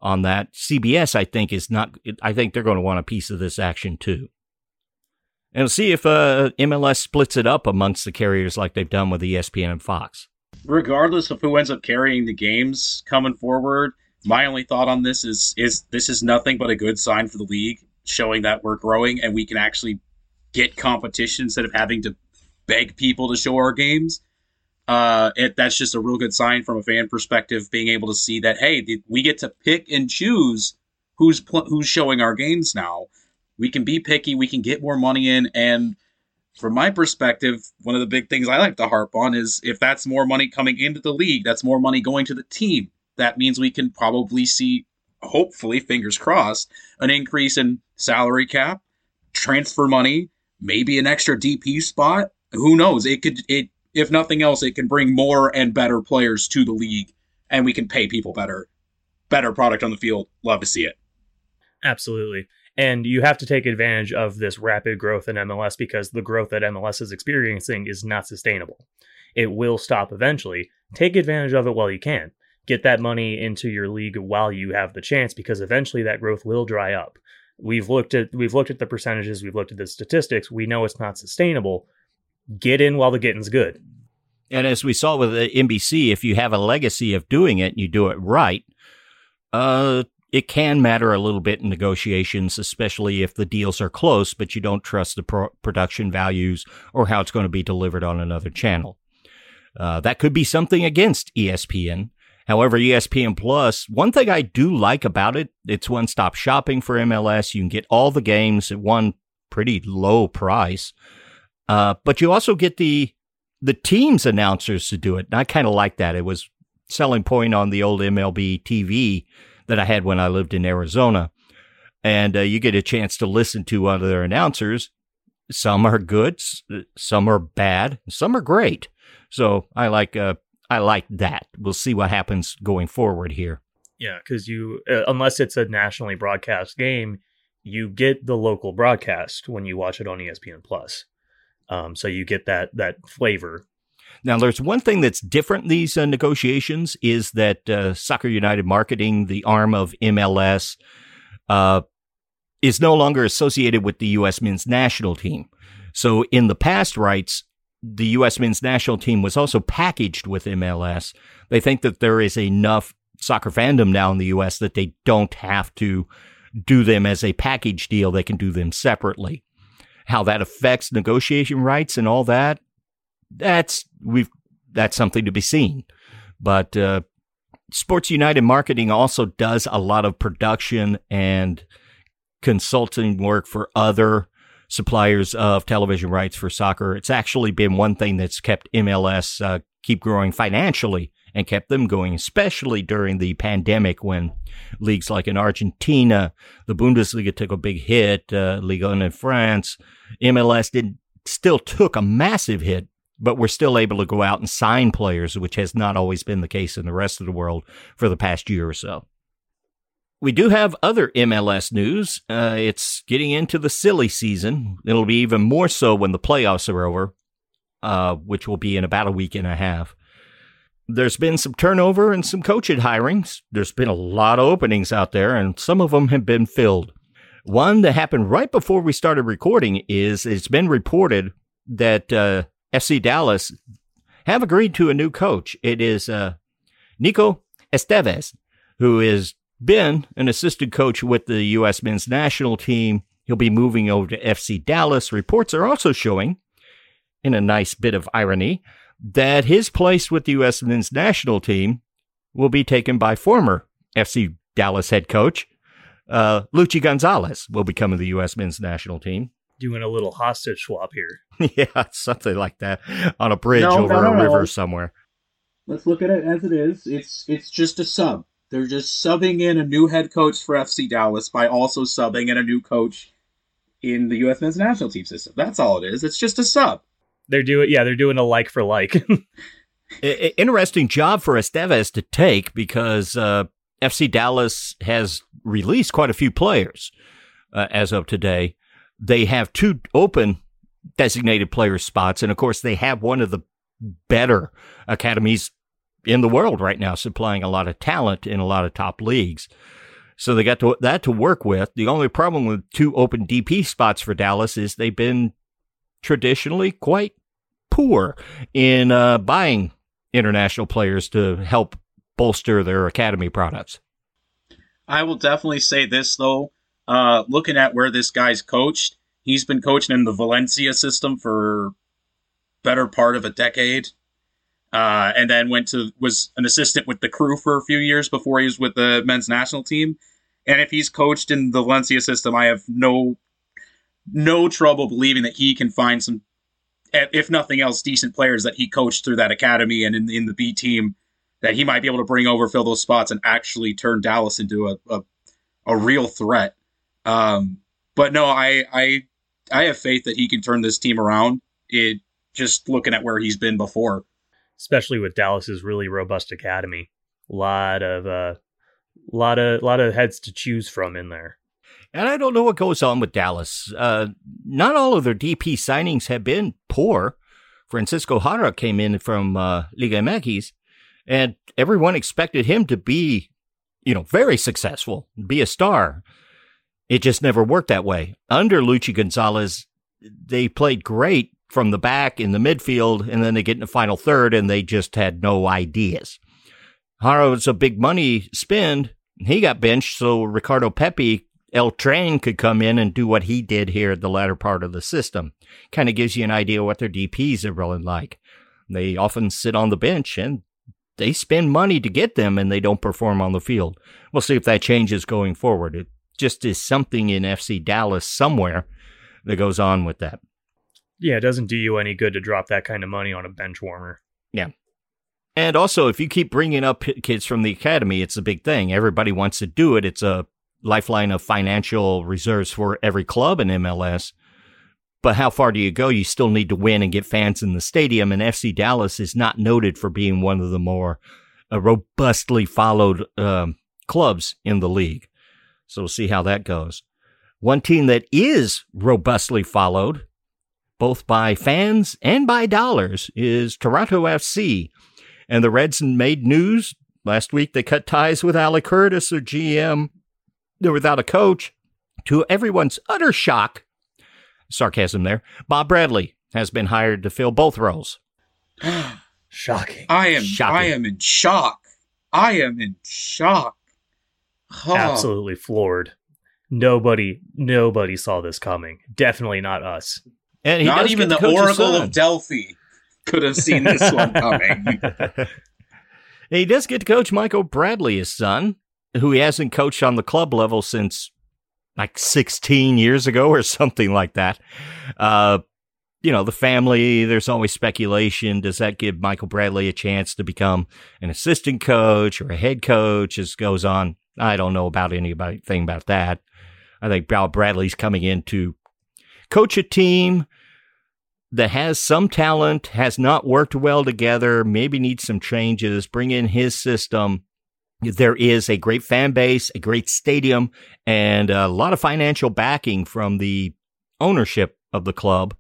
S1: on that. CBS, I think, is not, I think they're going to want a piece of this action too. And see if uh, MLS splits it up amongst the carriers like they've done with ESPN and Fox.
S3: Regardless of who ends up carrying the games coming forward, my only thought on this is is this is nothing but a good sign for the league, showing that we're growing and we can actually get competition instead of having to beg people to show our games. Uh, it, that's just a real good sign from a fan perspective, being able to see that hey, th- we get to pick and choose who's pl- who's showing our games now. We can be picky, we can get more money in, and from my perspective, one of the big things I like to harp on is if that's more money coming into the league, that's more money going to the team. That means we can probably see, hopefully, fingers crossed, an increase in salary cap, transfer money, maybe an extra DP spot. Who knows? It could it if nothing else, it can bring more and better players to the league, and we can pay people better. Better product on the field. Love to see it.
S2: Absolutely. And you have to take advantage of this rapid growth in MLS because the growth that MLS is experiencing is not sustainable. It will stop eventually. Take advantage of it while you can. Get that money into your league while you have the chance because eventually that growth will dry up. We've looked at we've looked at the percentages, we've looked at the statistics. We know it's not sustainable. Get in while the getting's good.
S1: And as we saw with NBC, if you have a legacy of doing it and you do it right, uh, it can matter a little bit in negotiations, especially if the deals are close, but you don't trust the pro- production values or how it's going to be delivered on another channel. Uh, that could be something against ESPN. However, ESPN Plus, one thing I do like about it, it's one stop shopping for MLS. You can get all the games at one pretty low price. Uh, but you also get the the team's announcers to do it. And I kind of like that. It was selling point on the old MLB TV that I had when I lived in Arizona. And uh, you get a chance to listen to other announcers. Some are good, some are bad, some are great. So I like uh, I like that. We'll see what happens going forward here.
S2: Yeah, because you, uh, unless it's a nationally broadcast game, you get the local broadcast when you watch it on ESPN Plus. Um, so you get that that flavor.
S1: Now, there's one thing that's different in these uh, negotiations is that uh, Soccer United Marketing, the arm of MLS, uh, is no longer associated with the U.S. men's national team. So, in the past rights, the U.S. men's national team was also packaged with MLS. They think that there is enough soccer fandom now in the U.S. that they don't have to do them as a package deal. They can do them separately. How that affects negotiation rights and all that, that's we've that's something to be seen. But uh, Sports United Marketing also does a lot of production and consulting work for other suppliers of television rights for soccer. It's actually been one thing that's kept MLS uh, keep growing financially and kept them going, especially during the pandemic when leagues like in Argentina, the Bundesliga took a big hit, uh, Ligue 1 in France, MLS did still took a massive hit, but we're still able to go out and sign players, which has not always been the case in the rest of the world for the past year or so. We do have other MLS news. Uh, it's getting into the silly season. It'll be even more so when the playoffs are over, uh, which will be in about a week and a half there's been some turnover and some coaching hirings. There's been a lot of openings out there, and some of them have been filled. One that happened right before we started recording is it's been reported that uh, FC Dallas have agreed to a new coach. It is uh, Nico Estevez, who has been an assistant coach with the U.S. men's national team. He'll be moving over to FC Dallas. Reports are also showing, in a nice bit of irony, that his place with the U.S. men's national team will be taken by former FC Dallas head coach uh, Luchi Gonzalez will be coming the U.S. men's national team.
S2: Doing a little hostage swap here. *laughs*
S1: yeah, something like that on a bridge no, over no, no, a river somewhere.
S3: Let's look at it as it is. It's it's just a sub. They're just subbing in a new head coach for FC Dallas by also subbing in a new coach in the U.S. men's national team system. That's all it is. It's just a sub.
S2: They're doing yeah, they're doing a like for like. *laughs*
S1: Interesting job for Estevez to take because uh, FC Dallas has released quite a few players uh, as of today. They have two open designated player spots, and of course, they have one of the better academies in the world right now, supplying a lot of talent in a lot of top leagues. So they got to, that to work with. The only problem with two open DP spots for Dallas is they've been traditionally quite poor in uh, buying international players to help bolster their academy products.
S3: I will definitely say this though. Uh, looking at where this guy's coached, he's been coaching in the Valencia system for better part of a decade. Uh, and then went to was an assistant with the crew for a few years before he was with the men's national team. And if he's coached in the Valencia system, I have no no trouble believing that he can find some if nothing else, decent players that he coached through that academy and in, in the B team that he might be able to bring over, fill those spots, and actually turn Dallas into a a, a real threat. Um, but no, I I I have faith that he can turn this team around. It just looking at where he's been before,
S2: especially with Dallas's really robust academy. A lot of uh, lot of lot of heads to choose from in there.
S1: And I don't know what goes on with Dallas. Uh, not all of their DP signings have been poor. Francisco Jara came in from uh, Liga MX, and everyone expected him to be, you know, very successful, be a star. It just never worked that way. Under Luchi Gonzalez, they played great from the back in the midfield, and then they get in the final third, and they just had no ideas. Jara was a big money spend. He got benched, so Ricardo Pepi El Train could come in and do what he did here at the latter part of the system. Kind of gives you an idea what their DPs are really like. They often sit on the bench and they spend money to get them and they don't perform on the field. We'll see if that changes going forward. It just is something in FC Dallas somewhere that goes on with that.
S2: Yeah, it doesn't do you any good to drop that kind of money on a bench warmer.
S1: Yeah. And also, if you keep bringing up kids from the academy, it's a big thing. Everybody wants to do it. It's a lifeline of financial reserves for every club in MLS. But how far do you go? You still need to win and get fans in the stadium. And FC Dallas is not noted for being one of the more uh, robustly followed um, clubs in the league. So we'll see how that goes. One team that is robustly followed, both by fans and by dollars, is Toronto FC. And the Reds made news last week. They cut ties with Ali Curtis, their GM, they're without a coach. To everyone's utter shock, sarcasm there, Bob Bradley has been hired to fill both roles. *gasps*
S2: Shocking.
S3: I am
S1: Shocking.
S3: I am in shock. I am in shock.
S2: Oh. Absolutely floored. Nobody nobody saw this coming. Definitely not us.
S3: And not even the Oracle of Delphi could have seen this one *laughs* coming. *laughs*
S1: he does get to coach Michael Bradley, his son, who he hasn't coached on the club level since like 16 years ago or something like that. Uh, you know, the family, there's always speculation. Does that give Michael Bradley a chance to become an assistant coach or a head coach as goes on? I don't know about anything about that. I think Bob Bradley's coming in to coach a team that has some talent, has not worked well together, maybe needs some changes, bring in his system. There is a great fan base, a great stadium, and a lot of financial backing from the ownership of the club.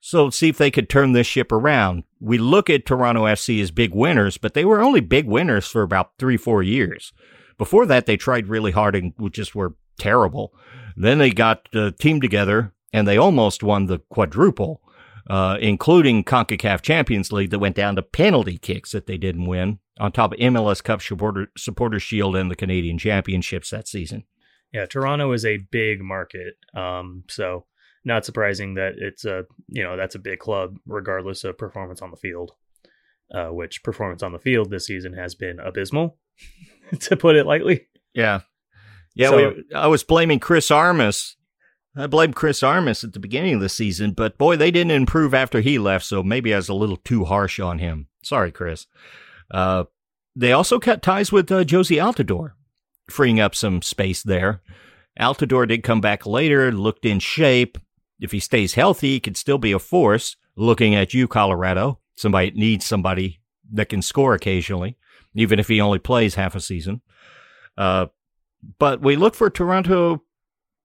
S1: So see if they could turn this ship around. We look at Toronto FC as big winners, but they were only big winners for about three, four years. Before that, they tried really hard and just were terrible. Then they got the team together and they almost won the quadruple, uh, including CONCACAF Champions League that went down to penalty kicks that they didn't win, on top of MLS Cup supporter, supporter Shield and the Canadian Championships that season.
S2: Yeah, Toronto is a big market. Um, so not surprising that it's a you know that's a big club regardless of performance on the field uh, which performance on the field this season has been abysmal *laughs* to put it lightly.
S1: Yeah. Yeah so, we, i was blaming chris armas i blamed chris armas at the beginning of the season but boy they didn't improve after he left so maybe i was a little too harsh on him. Sorry chris. Uh, they also cut ties with uh, jozy altidore freeing up some space there. Altidore did come back later looked in shape. If he stays healthy, he could still be a force. Looking at you, Colorado, somebody needs somebody that can score occasionally, even if he only plays half a season. Uh, but we look for Toronto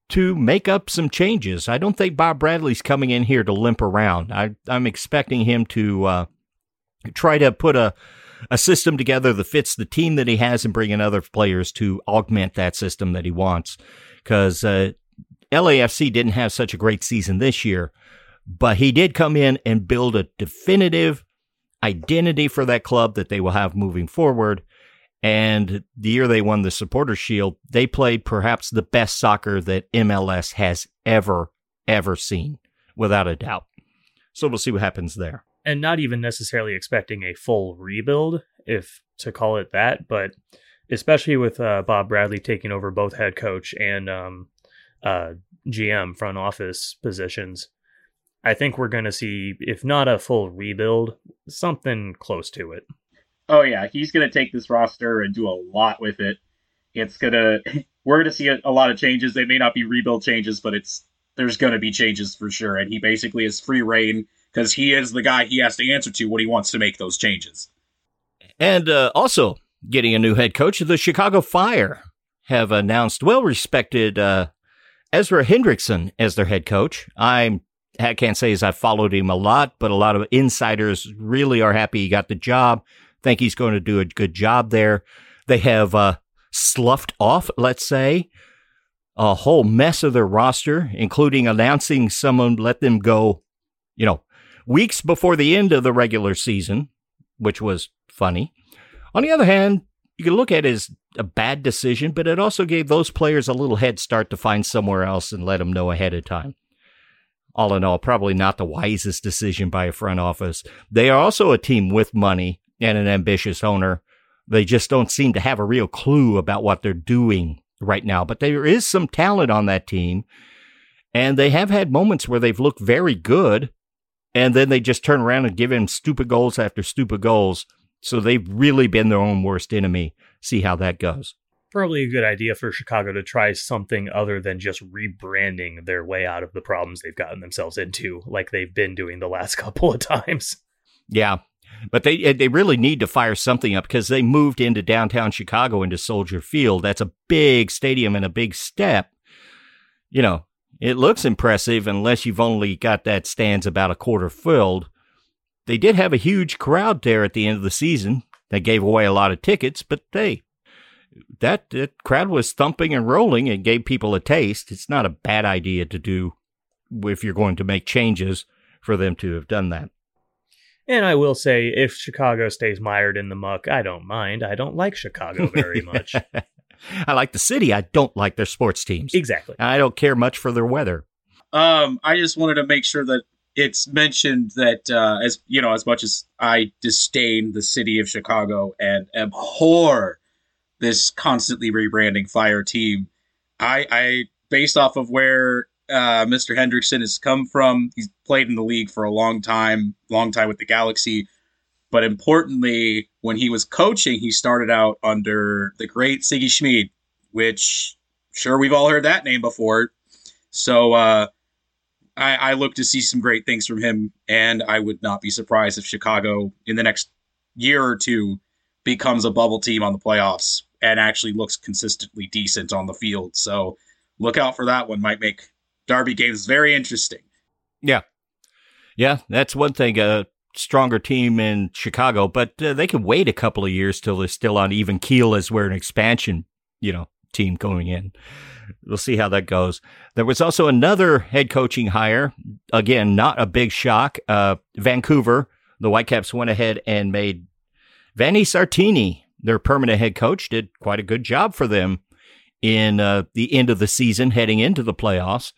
S1: to make up some changes. I don't think Bob Bradley's coming in here to limp around. I, am expecting him to uh, try to put a a system together that fits the team that he has and bring in other players to augment that system that he wants. Because uh, LAFC didn't have such a great season this year, but he did come in and build a definitive identity for that club that they will have moving forward. And the year they won the Supporter Shield, they played perhaps the best soccer that MLS has ever, ever seen, without a doubt. So we'll see what happens there.
S2: And not even necessarily expecting a full rebuild, if to call it that, but especially with uh, Bob Bradley taking over both head coach and um, uh, GM front office positions, I think we're going to see, if not a full rebuild, something close to it.
S3: Oh yeah, he's going to take this roster and do a lot with it. It's gonna, *laughs* we're going to see a, a lot of changes. They may not be rebuild changes, but it's there's going to be changes for sure. And he basically has free reign because he is the guy he has to answer to when he wants to make those changes.
S1: And uh, also getting a new head coach, the Chicago Fire have announced well respected uh, Ezra Hendrickson as their head coach. I'm I can't say as I've followed him a lot, but a lot of insiders really are happy he got the job. Think he's going to do a good job there. They have uh, sloughed off, let's say, a whole mess of their roster, including announcing someone let them go, you know, weeks before the end of the regular season, which was funny. On the other hand, you can look at it as a bad decision, but it also gave those players a little head start to find somewhere else and let them know ahead of time. All in all, probably not the wisest decision by a front office. They are also a team with money and an ambitious owner. They just don't seem to have a real clue about what they're doing right now, but there is some talent on that team. And they have had moments where they've looked very good, and then they just turn around and give him stupid goals after stupid goals so they've really been their own worst enemy. See how that goes.
S2: Probably a good idea for Chicago to try something other than just rebranding their way out of the problems they've gotten themselves into, like they've been doing the last *laughs* couple of times.
S1: Yeah, but they eh, they really need to fire something up because they moved into downtown Chicago into Soldier Field. That's a big stadium and a big step. You know, it looks impressive unless you've only got that stands about a quarter filled. They did have a huge crowd there at the end of the season. They gave away a lot of tickets, but they that, that crowd was thumping and rolling and gave people a taste. It's not a bad idea to do if you're going to make changes for them to have done that.
S2: And I will say, if Chicago stays mired in the muck, I don't mind. I don't like Chicago very *laughs* much.
S1: I like the city. I don't like their sports teams.
S2: Exactly.
S1: I don't care much for their weather.
S3: Um, I just wanted to make sure that it's mentioned that uh, as you know, as much as I disdain the city of Chicago and abhor this constantly rebranding fire team, I, I based off of where uh, Mr. Hendrickson has come from. He's played in the league for a long time, long time with the Galaxy. But importantly, when he was coaching, he started out under the great Sigi Schmid, which sure we've all heard that name before. So uh, I, I look to see some great things from him, and I would not be surprised if Chicago in the next year or two becomes a bubble team on the playoffs and actually looks consistently decent on the field. So look out for that one. Might make Derby games very interesting.
S1: Yeah. Yeah, that's one thing. A stronger team in Chicago, but uh, they can wait a couple of years till they're still on even keel as we're an expansion, you know, team going in. We'll see how that goes. There was also another head coaching hire. Again, not a big shock. Uh, Vancouver, the Whitecaps went ahead and made Vanni Sartini their permanent head coach. Did quite a good job for them in uh, the end of the season, heading into the playoffs.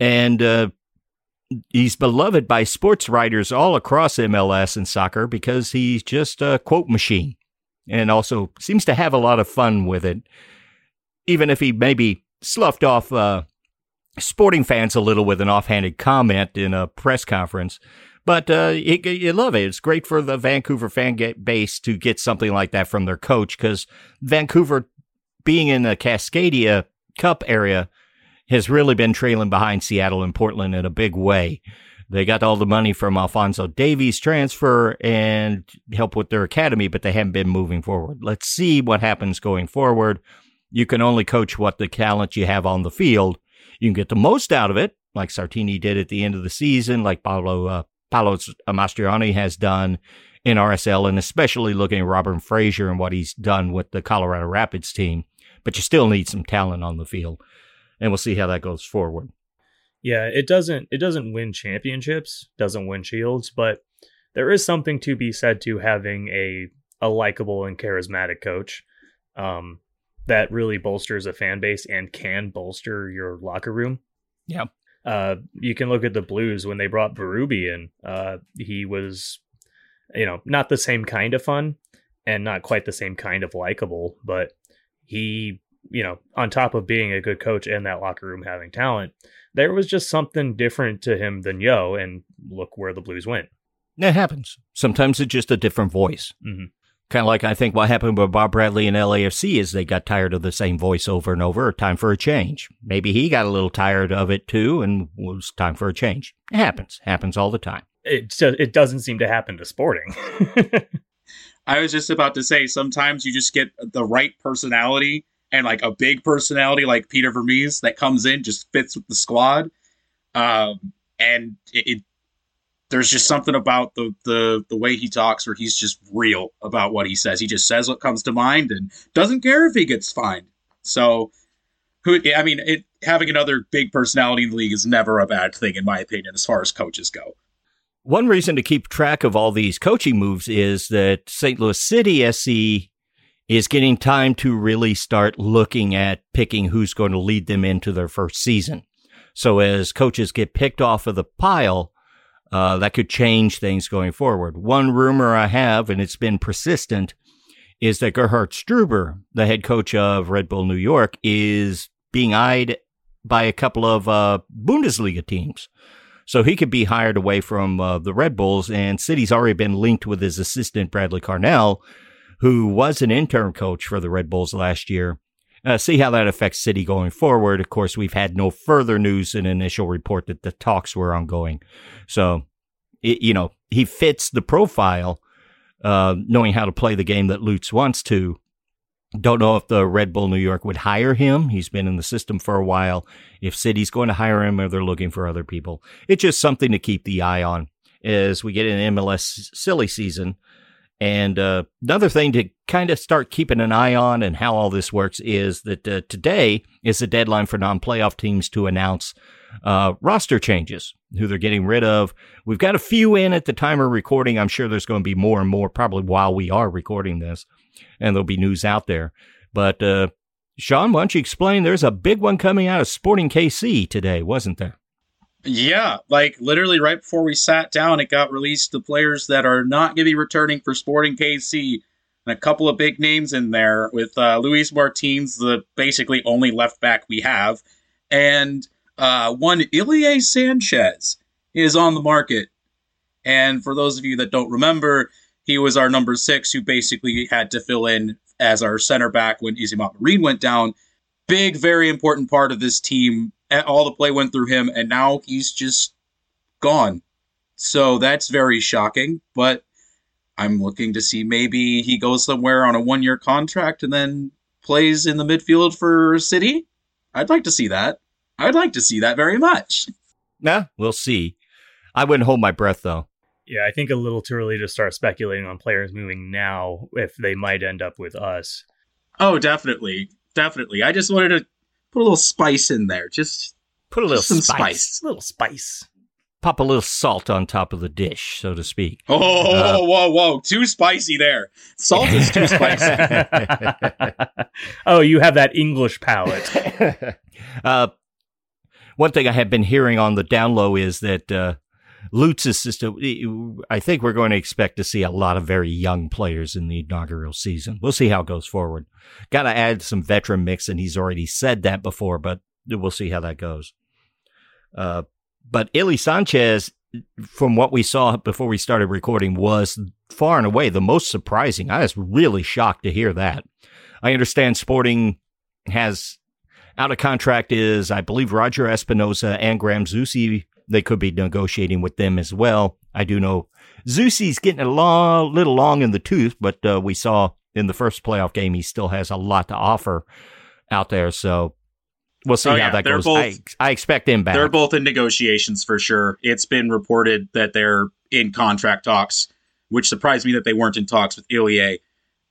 S1: And uh, he's beloved by sports writers all across MLS and soccer because he's just a quote machine and also seems to have a lot of fun with it. Even if he maybe sloughed off uh, sporting fans a little with an offhanded comment in a press conference. But uh, you, love it. It's great for the Vancouver fan base to get something like that from their coach because Vancouver, being in the Cascadia Cup area, has really been trailing behind Seattle and Portland in a big way. They got all the money from Alphonso Davies transfer and help with their academy, but they haven't been moving forward. Let's see what happens going forward. You can only coach what the talent you have on the field. You can get the most out of it, like Sartini did at the end of the season, like Paulo uh, Pablo Mastroeni has done in RSL, and especially looking at Robert Fraser and what he's done with the Colorado Rapids team. But you still need some talent on the field and we'll see how that goes forward.
S2: Yeah, it doesn't it doesn't win championships, doesn't win shields, but there is something to be said to having a a likable and charismatic coach um, that really bolsters a fan base and can bolster your locker room.
S1: Yeah.
S2: Uh, you can look at the Blues when they brought Berube in. Uh, he was, you know, not the same kind of fun and not quite the same kind of likable, but he you know, on top of being a good coach and that locker room having talent, there was just something different to him than Yeo. And look where the Blues went.
S1: It happens. Sometimes it's just a different voice. Mm-hmm. Kind of like I think what happened with Bob Bradley and LAFC is they got tired of the same voice over and over. Time for a change. Maybe he got a little tired of it too, and was time for a change. It happens. Happens all the time.
S2: It just, it doesn't seem to happen to Sporting. *laughs*
S3: I was just about to say sometimes you just get the right personality and like a big personality like Peter Vermes that comes in just fits with the squad. Um, and it, it, there's just something about the, the the way he talks where he's just real about what he says. He just says what comes to mind and doesn't care if he gets fined. So, who I mean, it, having another big personality in the league is never a bad thing in my opinion as far as coaches go.
S1: One reason to keep track of all these coaching moves is that St. Louis City SC is getting time to really start looking at picking who's going to lead them into their first season. So as coaches get picked off of the pile, uh, that could change things going forward. One rumor I have, and it's been persistent, is that Gerhard Struber, the head coach of Red Bull New York, is being eyed by a couple of uh, Bundesliga teams. So he could be hired away from uh, the Red Bulls, and City's already been linked with his assistant, Bradley Carnell, who was an interim coach for the Red Bulls last year. Uh, see how that affects City going forward. Of course, we've had no further news in initial report that the talks were ongoing. So, it, you know, he fits the profile, uh, knowing how to play the game that Lutz wants to. Don't know if the Red Bull New York would hire him. He's been in the system for a while. If City's going to hire him or they're looking for other people, it's just something to keep the eye on as we get in MLS silly season. And uh, another thing to kind of start keeping an eye on and how all this works is that uh, today is the deadline for non playoff teams to announce uh, roster changes, who they're getting rid of. We've got a few in at the time of recording. I'm sure there's going to be more and more probably while we are recording this, and there'll be news out there. But uh, Sean, why don't you explain? There's a big one coming out of Sporting KC today, wasn't there?
S3: Yeah, like literally right before we sat down, it got released the players that are not going to be returning for Sporting KC. And a couple of big names in there with uh, Luis Martins, the basically only left back we have, and uh, one Ilie Sanchez is on the market. And for those of you that don't remember, he was our number six who basically had to fill in as our center back when Isamata Marine went down. Big, very important part of this team. All the play went through him, and now he's just gone. So that's very shocking. But I'm looking to see maybe he goes somewhere on a one year contract and then plays in the midfield for City. I'd like to see that. I'd like to see that very much.
S1: Nah, we'll see. I wouldn't hold my breath though.
S2: Yeah, I think a little too early to start speculating on players moving now if they might end up with us.
S3: Oh, definitely. Definitely. I just wanted to put a little spice in there. Just
S1: put a little
S3: some
S1: spice.
S3: spice.
S2: A little spice.
S1: Pop a little salt on top of the dish, so to speak.
S3: Oh, uh, whoa, whoa. Too spicy there. Salt is too spicy. *laughs*
S2: oh, you have that English palate. *laughs*
S1: uh, one thing I have been hearing on the down low is that uh, Lutz's system, I think we're going to expect to see a lot of very young players in the inaugural season. We'll see how it goes forward. Got to add some veteran mix, and he's already said that before, but we'll see how that goes. Uh, but Ilie Sanchez, from what we saw before we started recording, was far and away the most surprising. I was really shocked to hear that. I understand Sporting has out of contract is, I believe, Roger Espinoza and Graham Zusi they could be negotiating with them as well. I do know Zusi's getting a long, little long in the tooth, but uh, we saw in the first playoff game he still has a lot to offer out there. So we'll see oh, how yeah. that they're goes. Both, I, I, expect him back.
S3: They're both in negotiations for sure. It's been reported that they're in contract talks, which surprised me that they weren't in talks with Ilie.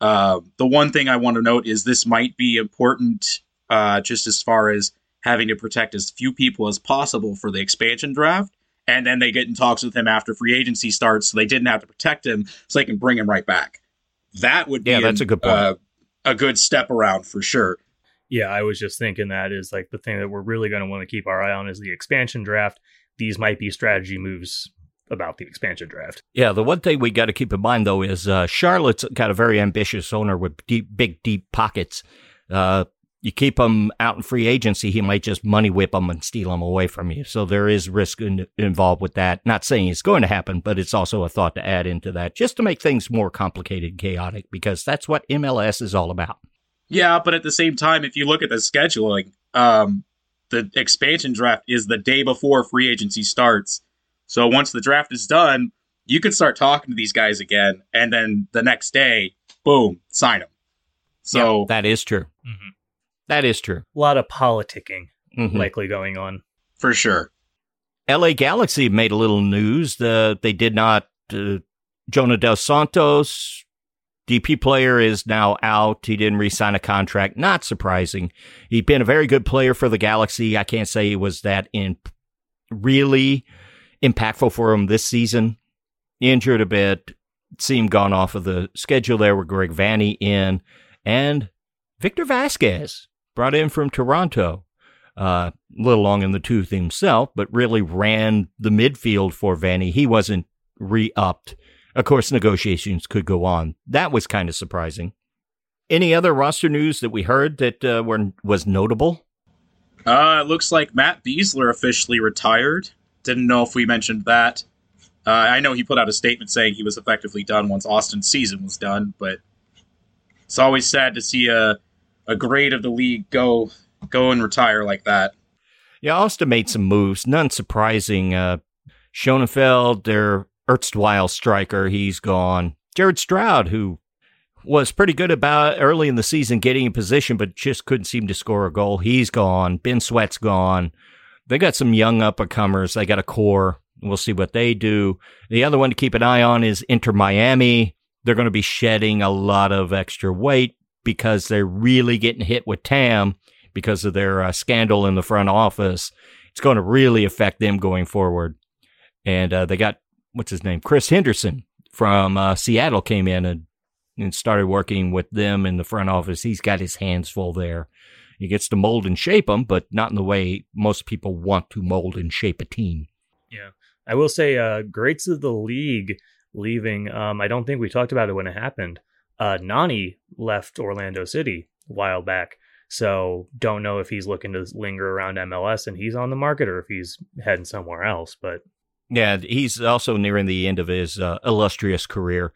S3: Uh, the one thing I want to note is this might be important uh, just as far as having to protect as few people as possible for the expansion draft. And then they get in talks with him after free agency starts, so they didn't have to protect him, so they can bring him right back. That would be
S1: yeah, that's
S3: an,
S1: a good point. Uh,
S3: a good step around for sure.
S2: Yeah, I was just thinking that is like the thing that we're really going to want to keep our eye on is the expansion draft. These might be strategy moves about the expansion draft.
S1: Yeah, the one thing we got to keep in mind though is uh, Charlotte's got a very ambitious owner with deep, big, deep pockets. Uh, you keep him out in free agency, he might just money whip him and steal him away from you. So there is risk in, involved with that. Not saying it's going to happen, but it's also a thought to add into that just to make things more complicated and chaotic because that's what MLS is all about.
S3: Yeah, but at the same time, if you look at the scheduling, um, the expansion draft is the day before free agency starts. So once the draft is done, you can start talking to these guys again, and then the next day, boom, sign them. So
S1: yeah, that is true. Mm-hmm. That is true.
S2: A lot of politicking mm-hmm. likely going on.
S3: For sure.
S1: LA Galaxy made a little news. that they did not. Uh, Jonah Dos Santos, DP player, is now out. He didn't re-sign a contract. Not surprising. He'd been a very good player for the Galaxy. I can't say he was that in really impactful for him this season. Injured a bit. Seemed gone off of the schedule there with Greg Vanney in. And Victor Vázquez brought in from Toronto. Uh, a little long in the tooth himself, but really ran the midfield for Vanney. He wasn't re upped. Of course, negotiations could go on. That was kind of surprising. Any other roster news that we heard that uh, were, was notable?
S3: Uh, it looks like Matt Besler officially retired. Didn't know if we mentioned that. Uh, I know he put out a statement saying he was effectively done once Austin's season was done, but it's always sad to see a a grade of the league go go and retire like that.
S1: Yeah, Austin made some moves. None surprising. Uh, Schoenfeld, their erstwhile striker, he's gone. Jared Stroud, who was pretty good about early in the season getting in position, but just couldn't seem to score a goal. He's gone. Ben Sweat's gone. They got some young up and comers. They got a core. We'll see what they do. The other one to keep an eye on is Inter Miami. They're going to be shedding a lot of extra weight because they're really getting hit with TAM because of their uh, scandal in the front office. It's going to really affect them going forward. And uh, they got, what's his name? Chris Henderson from uh, Seattle came in and, and started working with them in the front office. He's got his hands full there. He gets to mold and shape them, but not in the way most people want to mold and shape a team.
S2: Yeah. I will say, uh, greats of the league leaving. Um, I don't think we talked about it when it happened uh, Nani left Orlando City a while back. So don't know if he's looking to linger around MLS and he's on the market or if he's heading somewhere else. But
S1: yeah, he's also nearing the end of his uh, illustrious career.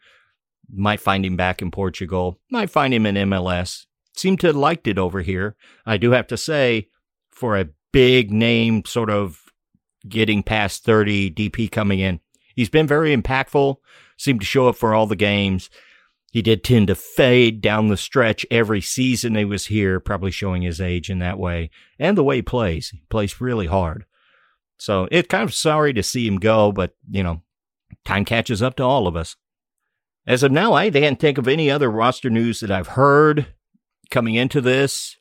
S1: Might find him back in Portugal. Might find him in MLS. Seem to have liked it over here. I do have to say, for a big name, sort of getting past 30 DP coming in, he's been very impactful. Seemed to show up for all the games. He did tend to fade down the stretch every season he was here, probably showing his age in that way and the way he plays. He plays really hard. So it's kind of sorry to see him go, but you know, time catches up to all of us. As of now, I can't think of any other roster news that I've heard coming into this.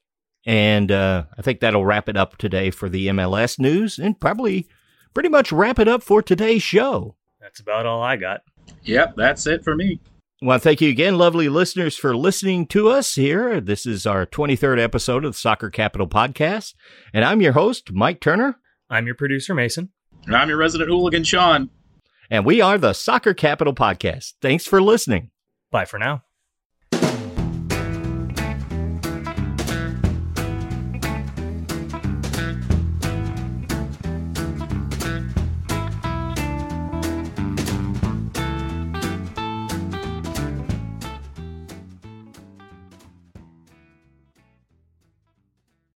S1: And uh, I think that'll wrap it up today for the MLS news and probably pretty much wrap it up for today's show.
S2: That's about all I got.
S3: Yep, that's it for me.
S1: Well, thank you again, lovely listeners, for listening to us here. This is our 23rd episode of the Soccer Capital Podcast. And I'm your host, Mike Turner.
S2: I'm your producer, Mason.
S3: And I'm your resident hooligan, Sean.
S1: And we are the Soccer Capital Podcast. Thanks for listening.
S2: Bye for now.